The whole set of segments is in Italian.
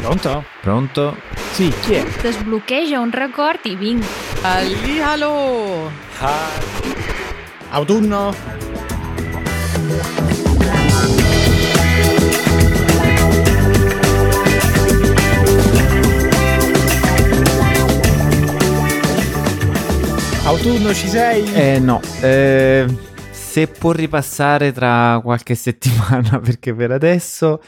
Pronto? Pronto? Sì, chi è? Desbloqueja un record i vinc. Hallihallo! Autunno? Autunno ci sei? Eh no, eh, se può ripassare tra qualche settimana perché per adesso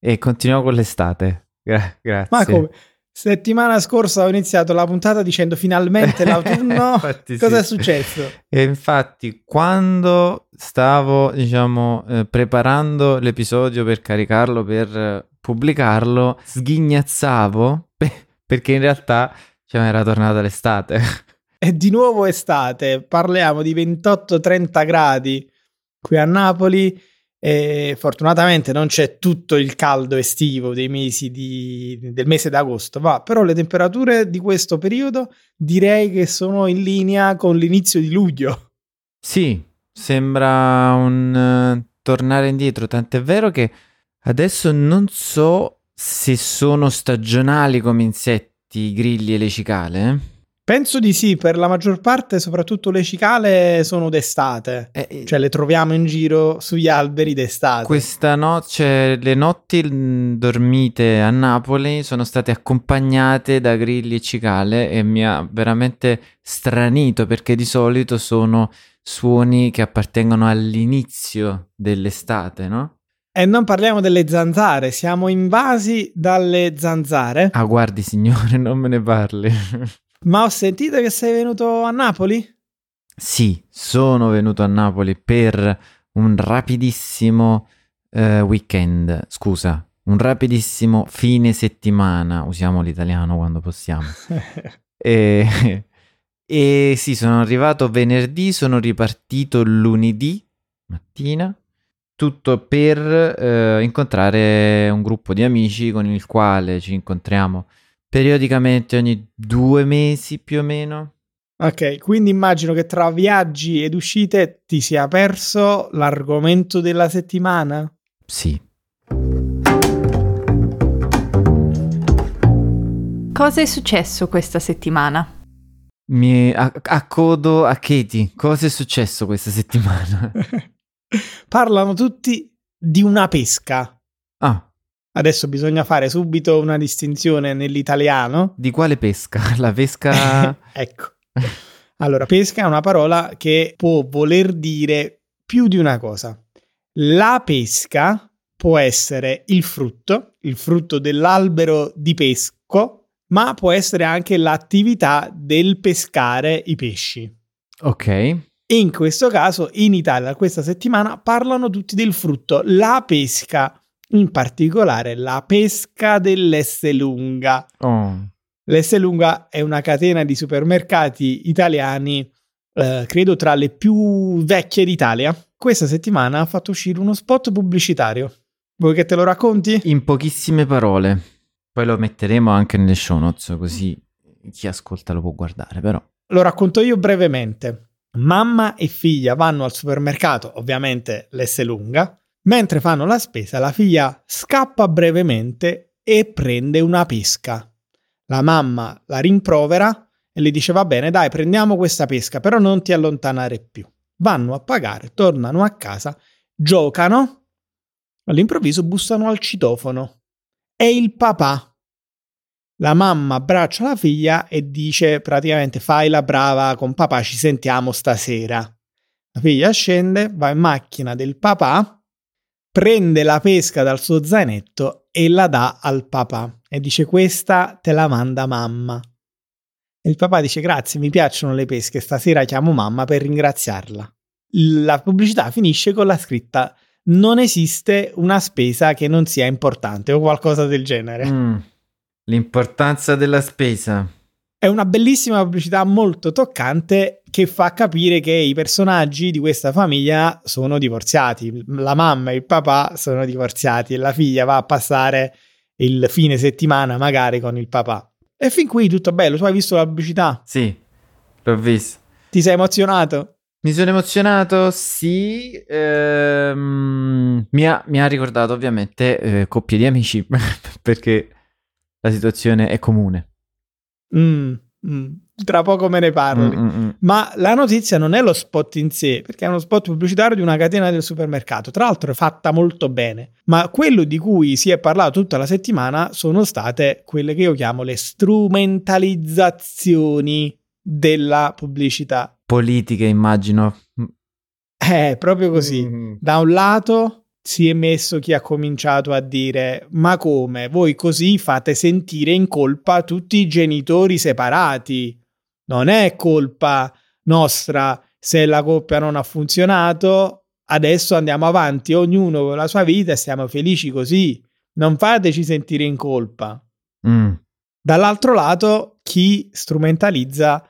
eh, continuiamo con l'estate. Gra- grazie. Ma come? Settimana scorsa ho iniziato la puntata dicendo finalmente l'autunno. Cosa sì. è successo? E infatti, quando stavo, diciamo, eh, preparando l'episodio per caricarlo, per eh, pubblicarlo, sghignazzavo pe- perché in realtà cioè, era tornata l'estate. È di nuovo estate, parliamo di 28-30 gradi qui a Napoli e fortunatamente non c'è tutto il caldo estivo dei mesi di- del mese d'agosto, va, però le temperature di questo periodo direi che sono in linea con l'inizio di luglio. Sì, sembra un eh, tornare indietro, tant'è vero che adesso non so se sono stagionali come insetti, i grilli e le cicale. Penso di sì, per la maggior parte, soprattutto le cicale sono d'estate, Eh, eh, cioè le troviamo in giro sugli alberi d'estate. Questa notte, le notti mm, dormite a Napoli sono state accompagnate da grilli e cicale e mi ha veramente stranito perché di solito sono suoni che appartengono all'inizio dell'estate, no? E non parliamo delle zanzare, siamo invasi dalle zanzare. Ah, guardi signore, non me ne parli. Ma ho sentito che sei venuto a Napoli? Sì, sono venuto a Napoli per un rapidissimo eh, weekend, scusa, un rapidissimo fine settimana, usiamo l'italiano quando possiamo. E, e sì, sono arrivato venerdì, sono ripartito lunedì mattina, tutto per eh, incontrare un gruppo di amici con il quale ci incontriamo periodicamente ogni due mesi più o meno. ok, quindi immagino che tra viaggi ed uscite ti sia perso l'argomento della settimana. Sì, Cosa è successo questa settimana? mi accodo a Katie. Cosa è successo questa settimana? Parlano tutti di una pesca. Ah, Adesso bisogna fare subito una distinzione nell'italiano. di quale pesca? La pesca... ecco. Allora, pesca è una parola che può voler dire più di una cosa. La pesca può essere il frutto, il frutto dell'albero di pesco, ma può essere anche l'attività del pescare i pesci. ok. In questo caso, in Italia, questa settimana parlano tutti del frutto, la pesca, in particolare la pesca dell'Esselunga. Oh. L'Esselunga è una catena di supermercati italiani, eh, credo tra le più vecchie d'Italia. Questa settimana ha fatto uscire uno spot pubblicitario. Vuoi che te lo racconti? In pochissime parole. Poi lo metteremo anche nelle show notes, così chi ascolta lo può guardare, però. Lo racconto io brevemente. Mamma e figlia vanno al supermercato, ovviamente l'Esselunga. Mentre fanno la spesa, la figlia scappa brevemente e prende una pesca. La mamma la rimprovera e le dice: Va bene, dai, prendiamo questa pesca, però non ti allontanare più. Vanno a pagare, tornano a casa, giocano. All'improvviso bussano al citofono. È il papà. La mamma abbraccia la figlia e dice praticamente fai la brava con papà, ci sentiamo stasera. La figlia scende, va in macchina del papà, prende la pesca dal suo zainetto e la dà al papà e dice questa te la manda mamma. E il papà dice grazie, mi piacciono le pesche, stasera chiamo mamma per ringraziarla. La pubblicità finisce con la scritta non esiste una spesa che non sia importante o qualcosa del genere. Mm. L'importanza della spesa. È una bellissima pubblicità molto toccante che fa capire che i personaggi di questa famiglia sono divorziati. La mamma e il papà sono divorziati e la figlia va a passare il fine settimana magari con il papà. E fin qui tutto bello. Tu hai visto la pubblicità? Sì, l'ho visto. Ti sei emozionato? Mi sono emozionato, sì. ehm, mi, ha, mi ha ricordato ovviamente eh, coppie di amici, perché la situazione è comune. Mm, mm. Tra poco me ne parli. Mm, mm, mm. Ma la notizia non è lo spot in sé, perché è uno spot pubblicitario di una catena del supermercato. Tra l'altro è fatta molto bene. Ma quello di cui si è parlato tutta la settimana sono state quelle che io chiamo le strumentalizzazioni della pubblicità. Politiche, immagino. Eh, proprio così. Mm. Da un lato si è messo chi ha cominciato a dire ma come voi così fate sentire in colpa tutti i genitori separati non è colpa nostra se la coppia non ha funzionato adesso andiamo avanti ognuno con la sua vita e siamo felici così non fateci sentire in colpa Mm. dall'altro lato chi strumentalizza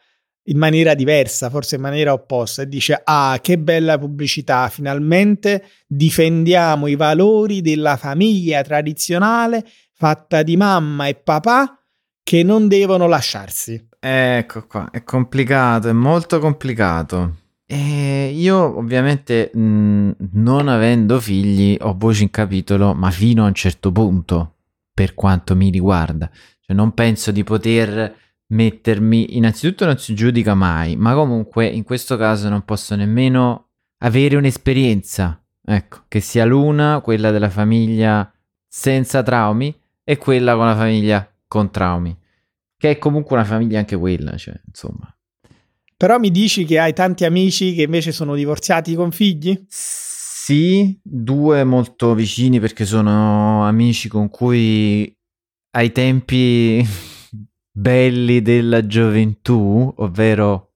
in maniera diversa, forse in maniera opposta, e dice: Ah, che bella pubblicità! Finalmente difendiamo i valori della famiglia tradizionale fatta di mamma e papà che non devono lasciarsi. Ecco qua, è complicato, è molto complicato. E io ovviamente mh, non avendo figli ho voce in capitolo, ma fino a un certo punto, per quanto mi riguarda. Cioè non penso di poter mettermi, innanzitutto non si giudica mai, ma comunque in questo caso non posso nemmeno avere un'esperienza, ecco, che sia l'una, quella della famiglia senza traumi, e quella con la famiglia con traumi, che è comunque una famiglia anche quella, cioè, insomma. Però mi dici che hai tanti amici che invece sono divorziati con figli? Sì, due molto vicini perché sono amici con cui ai tempi belli della gioventù, ovvero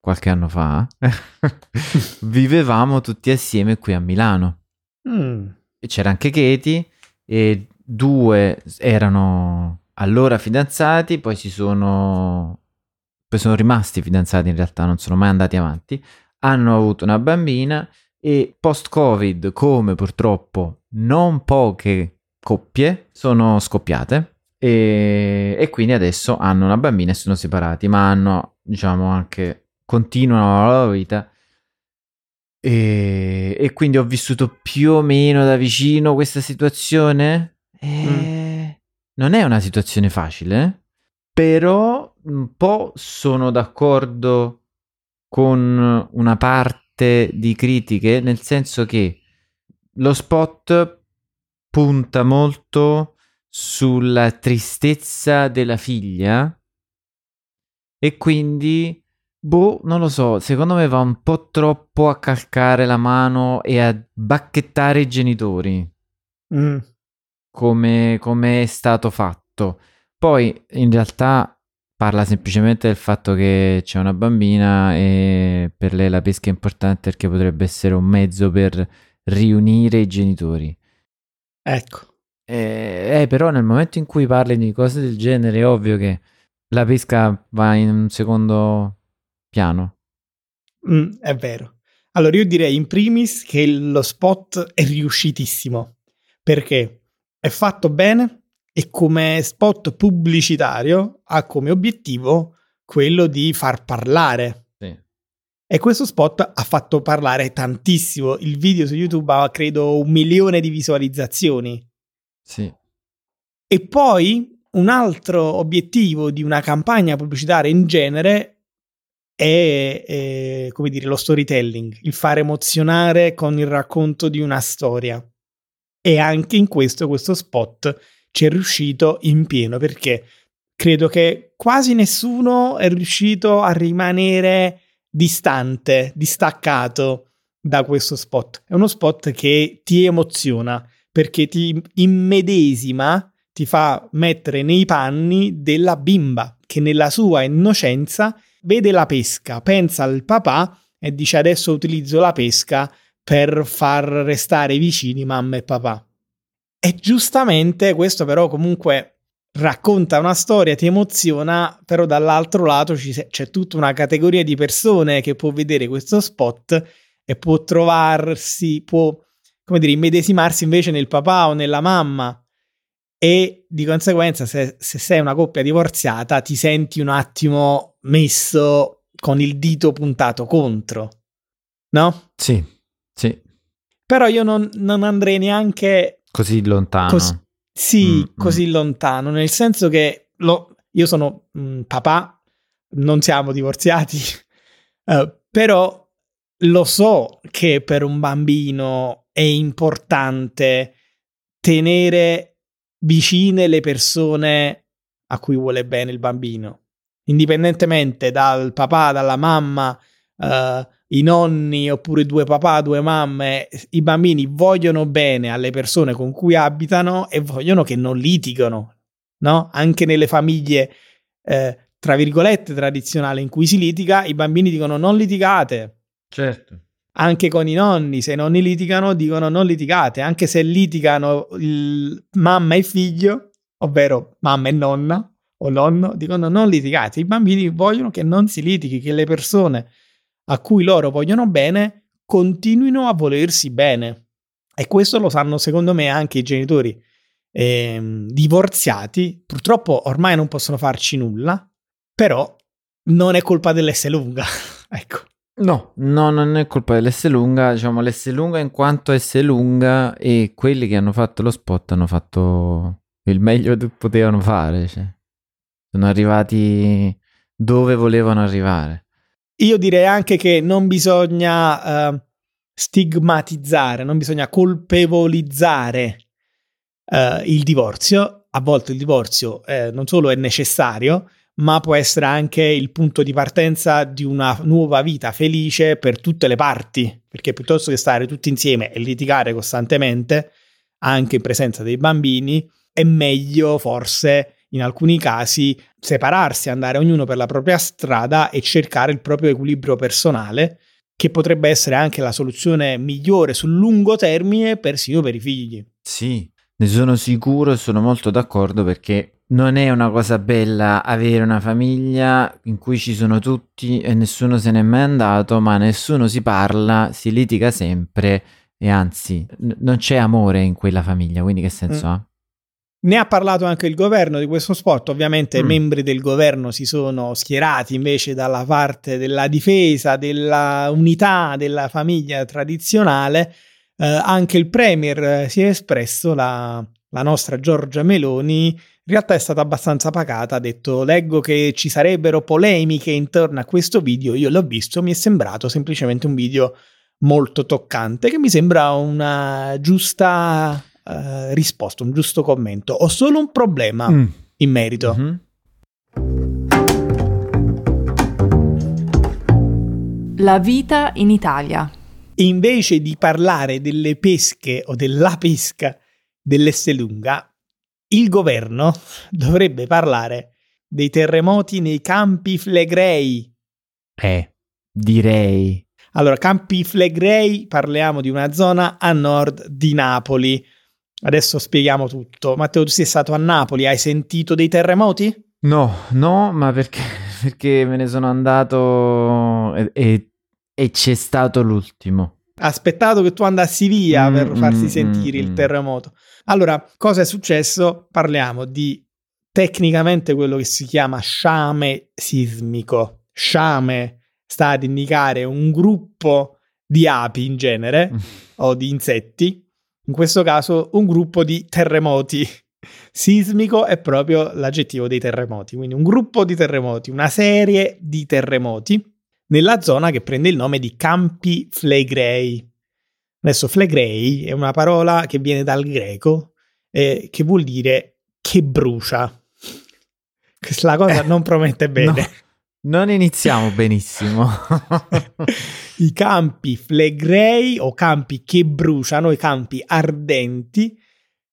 qualche anno fa, vivevamo tutti assieme qui a Milano. Mm. C'era anche Katie e due erano allora fidanzati, poi si sono poi sono rimasti fidanzati in realtà, non sono mai andati avanti, hanno avuto una bambina e post-Covid, come purtroppo non poche coppie, sono scoppiate e, e quindi adesso hanno una bambina e sono separati, ma hanno, diciamo, anche continuano la loro vita. E, e quindi ho vissuto più o meno da vicino questa situazione. E Non è una situazione facile, però un po' sono d'accordo con una parte di critiche, nel senso che lo spot punta molto sulla tristezza della figlia e quindi, boh, non lo so, secondo me va un po' troppo a calcare la mano e a bacchettare i genitori Mm. Come, come è stato fatto. Poi in realtà parla semplicemente del fatto che c'è una bambina e per lei la pesca è importante perché potrebbe essere un mezzo per riunire i genitori. Ecco. Eh, eh, però nel momento in cui parli di cose del genere è ovvio che la pesca va in un secondo piano. Mm, è vero. Allora io direi in primis che lo spot è riuscitissimo perché è fatto bene e come spot pubblicitario ha come obiettivo quello di far parlare. Sì. E questo spot ha fatto parlare tantissimo. Il video su YouTube ha credo un milione di visualizzazioni. Sì. E poi un altro obiettivo di una campagna pubblicitaria in genere è, è, come dire, lo storytelling, il fare emozionare con il racconto di una storia. E anche in questo, questo spot ci è riuscito in pieno perché credo che quasi nessuno è riuscito a rimanere distante, distaccato da questo spot. È uno spot che ti emoziona perché ti immedesima, ti fa mettere nei panni della bimba che nella sua innocenza vede la pesca, pensa al papà e dice adesso utilizzo la pesca per far restare vicini mamma e papà. E giustamente questo però comunque racconta una storia, ti emoziona, però dall'altro lato c'è tutta una categoria di persone che può vedere questo spot e può trovarsi, può, come dire, immedesimarsi invece nel papà o nella mamma. E di conseguenza, se, se sei una coppia divorziata, ti senti un attimo messo con il dito puntato contro, no? Sì, sì. Però io non, non andrei neanche Così lontano. Cos- Sì, Mm, così lontano, nel senso che lo- io sono un papà, non siamo divorziati, eh, però lo so che per un bambino è importante tenere vicine le persone a cui vuole bene il bambino, indipendentemente dal papà, dalla mamma, eh, i nonni oppure due papà, due mamme, i bambini vogliono bene alle persone con cui abitano e vogliono che non litigano, no? Anche nelle famiglie, eh, tra virgolette, tradizionali in cui si litiga, i bambini dicono non litigate. Certo. Anche con i nonni, se i nonni litigano, dicono non litigate, anche se litigano il mamma e figlio, ovvero mamma e nonna o nonno, dicono non litigate. I bambini vogliono che non si litighi, che le persone a cui loro vogliono bene continuino a volersi bene. E questo lo sanno secondo me anche i genitori ehm, divorziati. Purtroppo ormai non possono farci nulla, però non è colpa dell'S lunga. ecco. No, no, non è colpa dell'S lunga, diciamo l'S lunga in quanto S lunga e quelli che hanno fatto lo spot hanno fatto il meglio che potevano fare, cioè. Sono arrivati dove volevano arrivare. Io direi anche che non bisogna eh, stigmatizzare, non bisogna colpevolizzare eh, il divorzio. A volte il divorzio eh, non solo è necessario, ma può essere anche il punto di partenza di una nuova vita felice per tutte le parti, perché piuttosto che stare tutti insieme e litigare costantemente, anche in presenza dei bambini, è meglio forse in alcuni casi separarsi, andare ognuno per la propria strada e cercare il proprio equilibrio personale, che potrebbe essere anche la soluzione migliore sul lungo termine persino per i figli. Sì, ne sono sicuro e sono molto d'accordo perché non è una cosa bella avere una famiglia in cui ci sono tutti e nessuno se n'è mai andato, ma nessuno si parla, si litiga sempre e anzi n- non c'è amore in quella famiglia, quindi che senso Mm. ha? Ne ha parlato anche il governo di questo sport, ovviamente Mm. membri del governo si sono schierati invece dalla parte della difesa, della unità della famiglia tradizionale. Eh, anche il Premier eh, si è espresso, la, la nostra Giorgia Meloni in realtà è stata abbastanza pacata, ha detto leggo che ci sarebbero polemiche intorno a questo video, io l'ho visto, mi è sembrato semplicemente un video molto toccante che mi sembra una giusta eh, risposta, un giusto commento. Ho solo un problema Mm. in merito. Mhm. La vita in Italia. Invece di parlare delle pesche o della pesca dell'Esselunga, il governo dovrebbe parlare dei terremoti nei campi flegrei. Eh, direi. Allora, Campi Flegrei, parliamo di una zona a nord di Napoli. Adesso spieghiamo tutto. Matteo, tu sei stato a Napoli, hai sentito dei terremoti? No, no, ma perché, perché me ne sono andato e, e- e c'è stato l'ultimo. Aspettato che tu andassi via Mm, per farsi mm, sentire mm, il mm. terremoto. Allora, cosa è successo? Parliamo di tecnicamente quello che si chiama sciame sismico. Sciame sta ad indicare un gruppo di api in genere o di insetti, in questo caso un gruppo di terremoti. Sismico è proprio l'aggettivo dei terremoti, quindi un gruppo di terremoti, una serie di terremoti nella zona che prende il nome di Campi Flegrei. Adesso Flegrei è una parola che viene dal greco eh, che vuol dire che brucia. Questa cosa non promette bene. No, non iniziamo benissimo. I campi flegrei o campi che bruciano, i campi ardenti,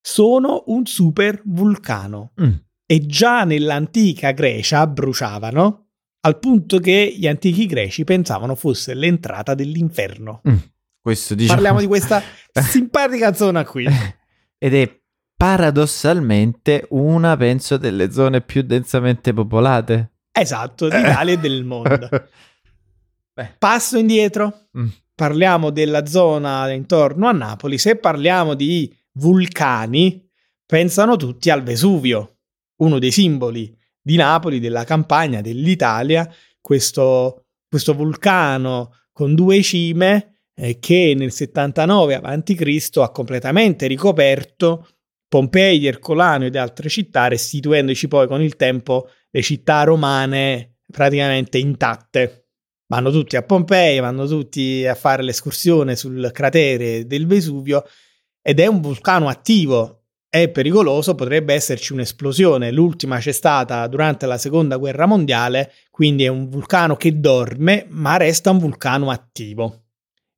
sono un super vulcano. Mm. E già nell'antica Grecia bruciavano, al punto che gli antichi greci pensavano fosse l'entrata dell'inferno. Mm. Questo diciamo... Parliamo di questa simpatica zona qui. Ed è paradossalmente una, penso, delle zone più densamente popolate. Esatto, d'Italia e del mondo. Beh. Passo indietro. Mm. Parliamo della zona intorno a Napoli. Se parliamo di vulcani, pensano tutti al Vesuvio, uno dei simboli di Napoli, della campagna, dell'Italia. Questo, questo vulcano con due cime eh, che nel 79 a.C. ha completamente ricoperto Pompei, Ercolano ed altre città, restituendoci poi con il tempo le città romane praticamente intatte. Vanno tutti a Pompei, vanno tutti a fare l'escursione sul cratere del Vesuvio ed è un vulcano attivo, è pericoloso, potrebbe esserci un'esplosione. L'ultima c'è stata durante la seconda guerra mondiale, quindi è un vulcano che dorme, ma resta un vulcano attivo.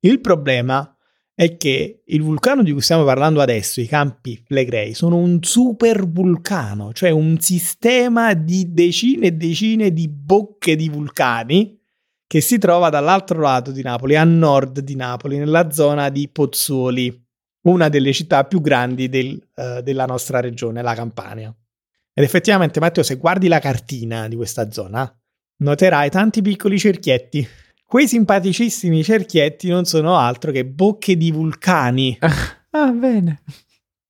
Il problema è che il vulcano di cui stiamo parlando adesso, i campi Flegrei, sono un super vulcano, cioè un sistema di decine e decine di bocche di vulcani che si trova dall'altro lato di Napoli, a nord di Napoli, nella zona di Pozzuoli una delle città più grandi del, uh, della nostra regione, la Campania. Ed effettivamente, Matteo, se guardi la cartina di questa zona, noterai tanti piccoli cerchietti. Quei simpaticissimi cerchietti non sono altro che bocche di vulcani. ah, bene.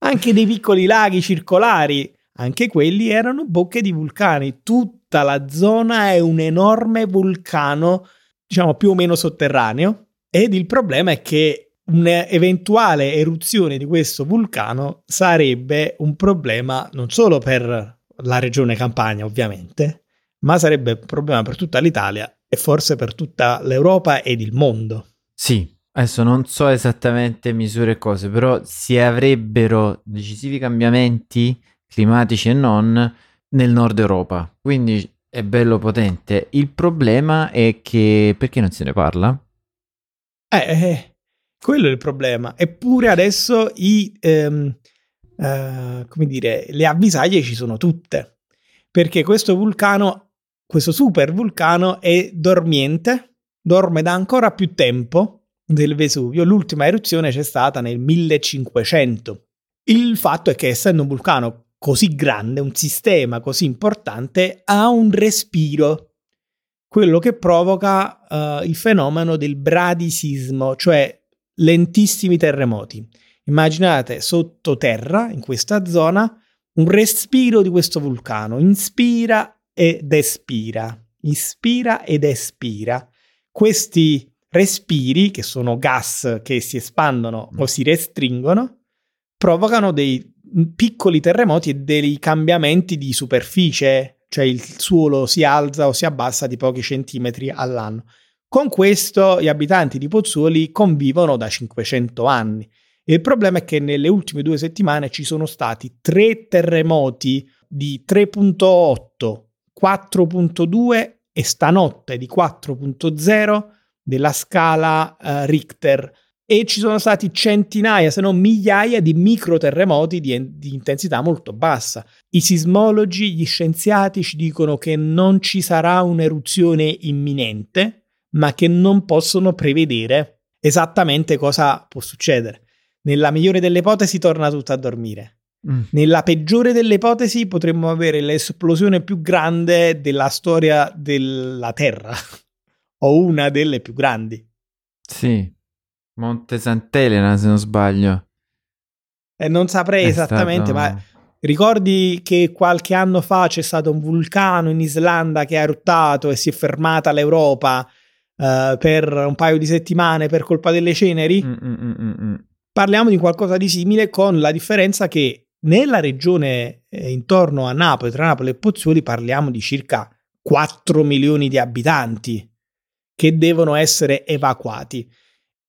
Anche dei piccoli laghi circolari, anche quelli erano bocche di vulcani. Tutta la zona è un enorme vulcano, diciamo più o meno sotterraneo. Ed il problema è che un'eventuale eruzione di questo vulcano sarebbe un problema non solo per la regione Campania, ovviamente, ma sarebbe un problema per tutta l'Italia e forse per tutta l'Europa ed il mondo. Sì, adesso non so esattamente misure e cose, però si avrebbero decisivi cambiamenti climatici e non nel nord Europa. Quindi è bello potente. Il problema è che perché non se ne parla? Eh, eh quello è il problema. Eppure adesso i, ehm, eh, come dire, le avvisaglie ci sono tutte. Perché questo vulcano, questo super vulcano è dormiente, dorme da ancora più tempo del Vesuvio. L'ultima eruzione c'è stata nel 1500. Il fatto è che essendo un vulcano così grande, un sistema così importante, ha un respiro, quello che provoca uh, il fenomeno del bradisismo, cioè lentissimi terremoti. Immaginate sottoterra, in questa zona, un respiro di questo vulcano. Inspira ed espira. Ispira ed espira. Questi respiri, che sono gas che si espandono o si restringono, provocano dei piccoli terremoti e dei cambiamenti di superficie, cioè il suolo si alza o si abbassa di pochi centimetri all'anno. Con questo gli abitanti di Pozzuoli convivono da 500 anni. Il problema è che nelle ultime due settimane ci sono stati tre terremoti di 3.8, 4.2 e stanotte di 4.0 della scala uh, Richter e ci sono stati centinaia, se non migliaia di microterremoti di, di intensità molto bassa. I sismologi, gli scienziati ci dicono che non ci sarà un'eruzione imminente, ma che non possono prevedere esattamente cosa può succedere. Nella migliore delle ipotesi torna tutto a dormire. Mm. Nella peggiore delle ipotesi potremmo avere l'esplosione più grande della storia della Terra, o una delle più grandi. Sì, Monte Sant'Elena se non sbaglio. E non saprei È esattamente, stato... ma ricordi che qualche anno fa c'è stato un vulcano in Islanda che ha eruttato e si è fermata l'Europa uh, per un paio di settimane per colpa delle ceneri. Mm, mm, mm, mm, Parliamo di qualcosa di simile con la differenza che nella regione eh, intorno a Napoli, tra Napoli e Pozzuoli, parliamo di circa 4 milioni di abitanti che devono essere evacuati.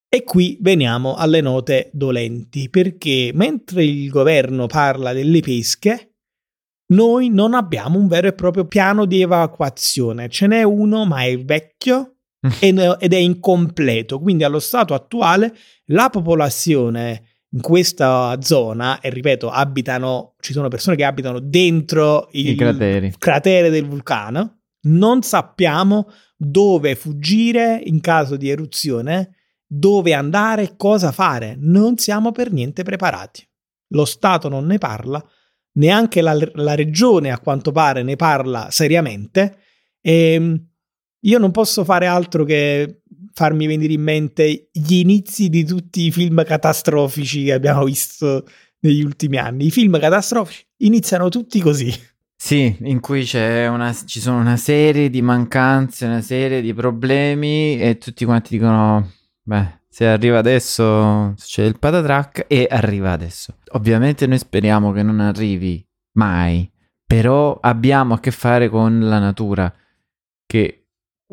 E qui veniamo alle note dolenti, perché mentre il governo parla delle pesche, noi non abbiamo un vero e proprio piano di evacuazione. Ce n'è uno, ma è vecchio, ed è incompleto. Quindi allo stato attuale la popolazione in questa zona, e ripeto, abitano, ci sono persone che abitano dentro il cratere del vulcano, non sappiamo dove fuggire in caso di eruzione, dove andare, cosa fare. Non siamo per niente preparati. Lo Stato non ne parla, neanche la, la regione a quanto pare ne parla seriamente. E ehm, io non posso fare altro che farmi venire in mente gli inizi di tutti i film catastrofici che abbiamo visto negli ultimi anni. I film catastrofici iniziano tutti così. Sì, in cui una, ci sono una serie di mancanze, una serie di problemi e tutti quanti dicono Beh, se arriva adesso c'è il patatrack e arriva adesso. Ovviamente noi speriamo che non arrivi mai, però abbiamo a che fare con la natura che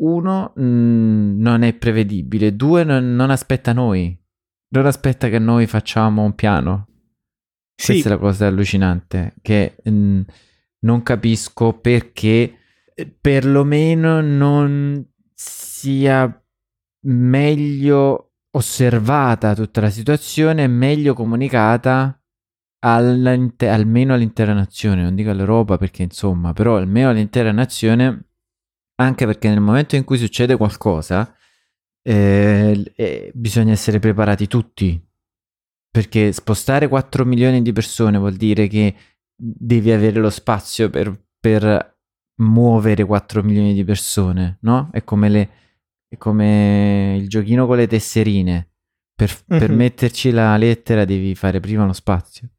uno mh, mm, non è prevedibile, due non, non, aspetta noi, non aspetta che noi facciamo un piano. Sì. Questa è la cosa allucinante, che mh, mm, non capisco perché eh, perlomeno non sia meglio osservata tutta la situazione meglio comunicata almeno all'intera nazione, non dico all'Europa perché insomma, però almeno all'intera nazione, anche perché nel momento in cui succede qualcosa eh, eh, bisogna essere preparati tutti, perché spostare 4 milioni di persone vuol dire che devi avere lo spazio per, per muovere 4 milioni di persone, no? È come le è come il giochino con le tesserine. Per, mm-hmm. per metterci la lettera devi fare prima lo spazio.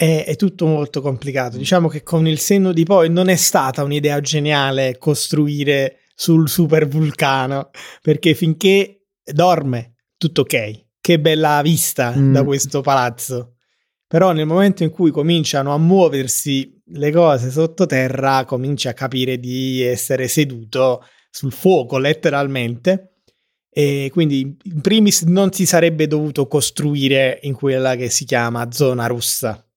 È, è, tutto molto complicato. Diciamo che con il senno di poi non è stata un'idea geniale costruire sul super vulcano, perché finché dorme, tutto ok. Che bella vista mm. da questo palazzo. Però nel momento in cui cominciano a muoversi le cose sottoterra, cominci a capire di essere seduto sul fuoco letteralmente e quindi in primis non si sarebbe dovuto costruire in quella che si chiama zona russa.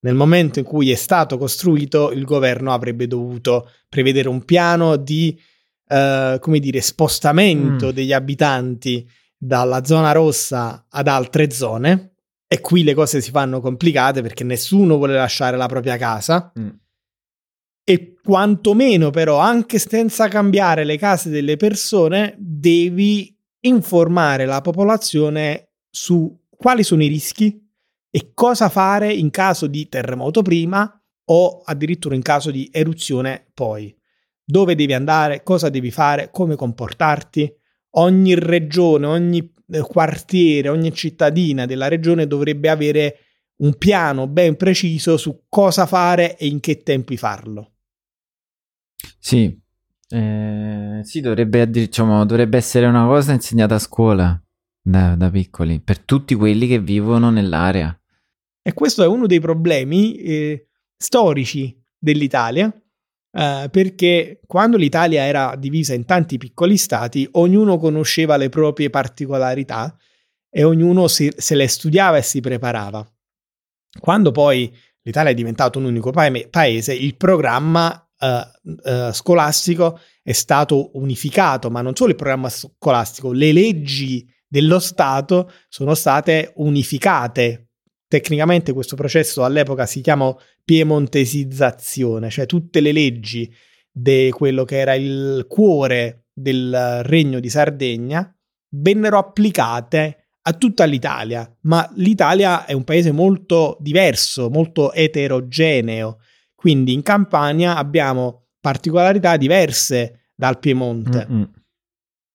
Nel momento in cui è stato costruito, il governo avrebbe dovuto prevedere un piano di, uh, come dire, spostamento mm. degli abitanti dalla zona rossa ad altre zone. E qui le cose si fanno complicate perché nessuno vuole lasciare la propria casa. Mm e quantomeno però anche senza cambiare le case delle persone devi informare la popolazione su quali sono i rischi e cosa fare in caso di terremoto prima o addirittura in caso di eruzione poi. Dove devi andare, cosa devi fare, come comportarti. Ogni regione, ogni eh, quartiere, ogni cittadina della regione dovrebbe avere un piano ben preciso su cosa fare e in che tempi farlo. Sì, eh, sì dovrebbe, diciamo, dovrebbe essere una cosa insegnata a scuola da, da, piccoli, per tutti quelli che vivono nell'area. E questo è uno dei problemi eh, storici dell'Italia, eh, perché quando l'Italia era divisa in tanti piccoli stati, ognuno conosceva le proprie particolarità e ognuno si, se le studiava e si preparava. Quando poi l'Italia è diventato un unico pa- paese, il programma uh, uh, scolastico è stato unificato, ma non solo il programma scolastico, le leggi dello Stato sono state unificate. Tecnicamente questo processo all'epoca si chiama piemontesizzazione, cioè tutte le leggi di quello che era il cuore del regno di Sardegna vennero applicate a tutta l'Italia, ma l'Italia è un paese molto diverso, molto eterogeneo, quindi in Campania abbiamo particolarità diverse dal Piemonte. Mm-mm.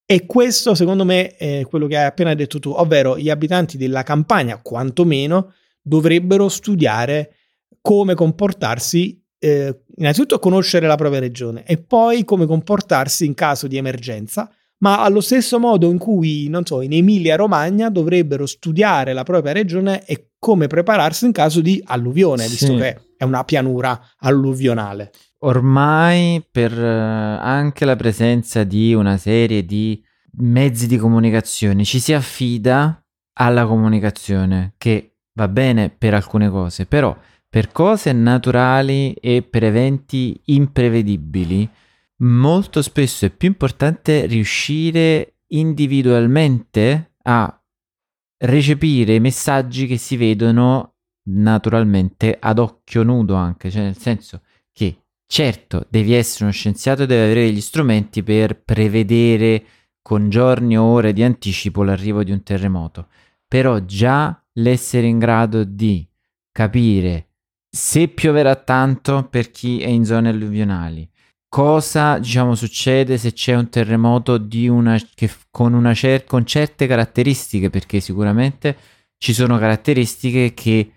E questo, secondo me, è quello che hai appena detto tu, ovvero gli abitanti della Campania, quantomeno, dovrebbero studiare come comportarsi, eh, innanzitutto conoscere la propria regione e poi come comportarsi in caso di emergenza, ma allo stesso modo in cui, non so, in Emilia-Romagna dovrebbero studiare la propria regione e come prepararsi in caso di alluvione, sì. visto che è una pianura alluvionale. Ormai per eh, anche la presenza di una serie di mezzi di comunicazione ci si affida alla comunicazione che va bene per alcune cose, però per cose naturali e per eventi imprevedibili molto spesso è più importante riuscire individualmente a recepire i messaggi che si vedono naturalmente ad occhio nudo anche, cioè nel senso che certo devi essere uno scienziato e devi avere gli strumenti per prevedere con giorni o ore di anticipo l'arrivo di un terremoto, però già l'essere in grado di capire se pioverà tanto per chi è in zone alluvionali, cosa diciamo succede se c'è un terremoto una, che, con, una cer- con certe caratteristiche? Perché sicuramente ci sono caratteristiche che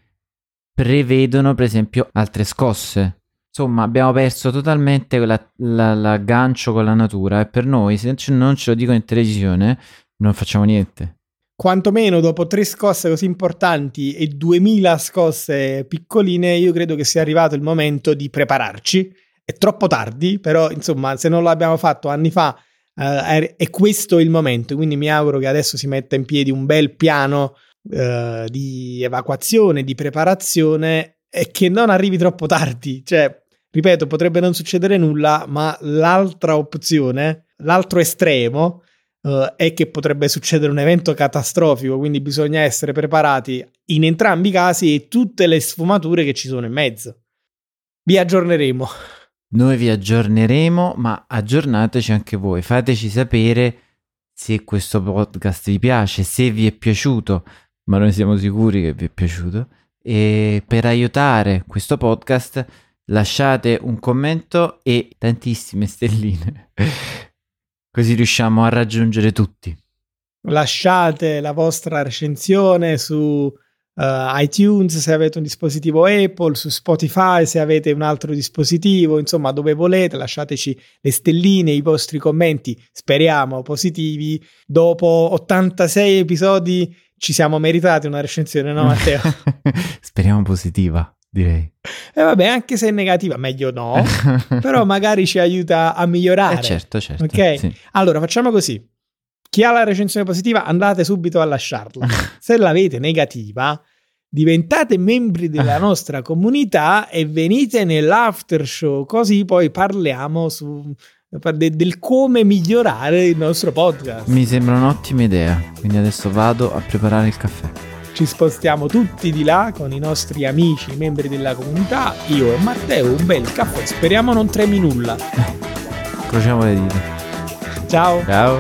prevedono per esempio altre scosse insomma abbiamo perso totalmente la, la, l'aggancio con la natura e per noi se non ce lo dicono in televisione non facciamo niente quantomeno dopo tre scosse così importanti e 2000 scosse piccoline, io credo che sia arrivato il momento di prepararci. È troppo tardi, però insomma, se non l'abbiamo fatto anni fa, eh, è questo il momento. Quindi mi auguro che adesso si metta in piedi un bel piano eh, di evacuazione, di preparazione e che non arrivi troppo tardi. Cioè, ripeto, potrebbe non succedere nulla, ma l'altra opzione, l'altro estremo, uh, è che potrebbe succedere un evento catastrofico, quindi bisogna essere preparati in entrambi i casi e tutte le sfumature che ci sono in mezzo. Vi aggiorneremo. Noi vi aggiorneremo, ma aggiornateci anche voi. Fateci sapere se questo podcast vi piace, se vi è piaciuto, ma noi siamo sicuri che vi è piaciuto. E per aiutare questo podcast lasciate un commento e tantissime stelline. Così riusciamo a raggiungere tutti. Lasciate la vostra recensione su uh, iTunes se avete un dispositivo Apple, su Spotify se avete un altro dispositivo, insomma dove volete, lasciateci le stelline, i vostri commenti, speriamo positivi. Dopo 86 episodi ci siamo meritati una recensione, no Matteo? speriamo positiva direi. E eh vabbè, anche se è negativa, meglio no, però magari ci aiuta a migliorare. Eh certo, certo. Ok? Sì. Allora, facciamo così. Chi ha la recensione positiva, andate subito a lasciarla. se l'avete negativa, diventate membri della nostra comunità e venite nell'after show, così poi parliamo su, de, del come migliorare il nostro podcast. Mi sembra un'ottima idea, quindi adesso vado a preparare il caffè ci spostiamo tutti di là con i nostri amici, i membri della comunità, io e Matteo, un bel caffè, speriamo non tremi nulla. Crociamo le dita. Ciao. Ciao.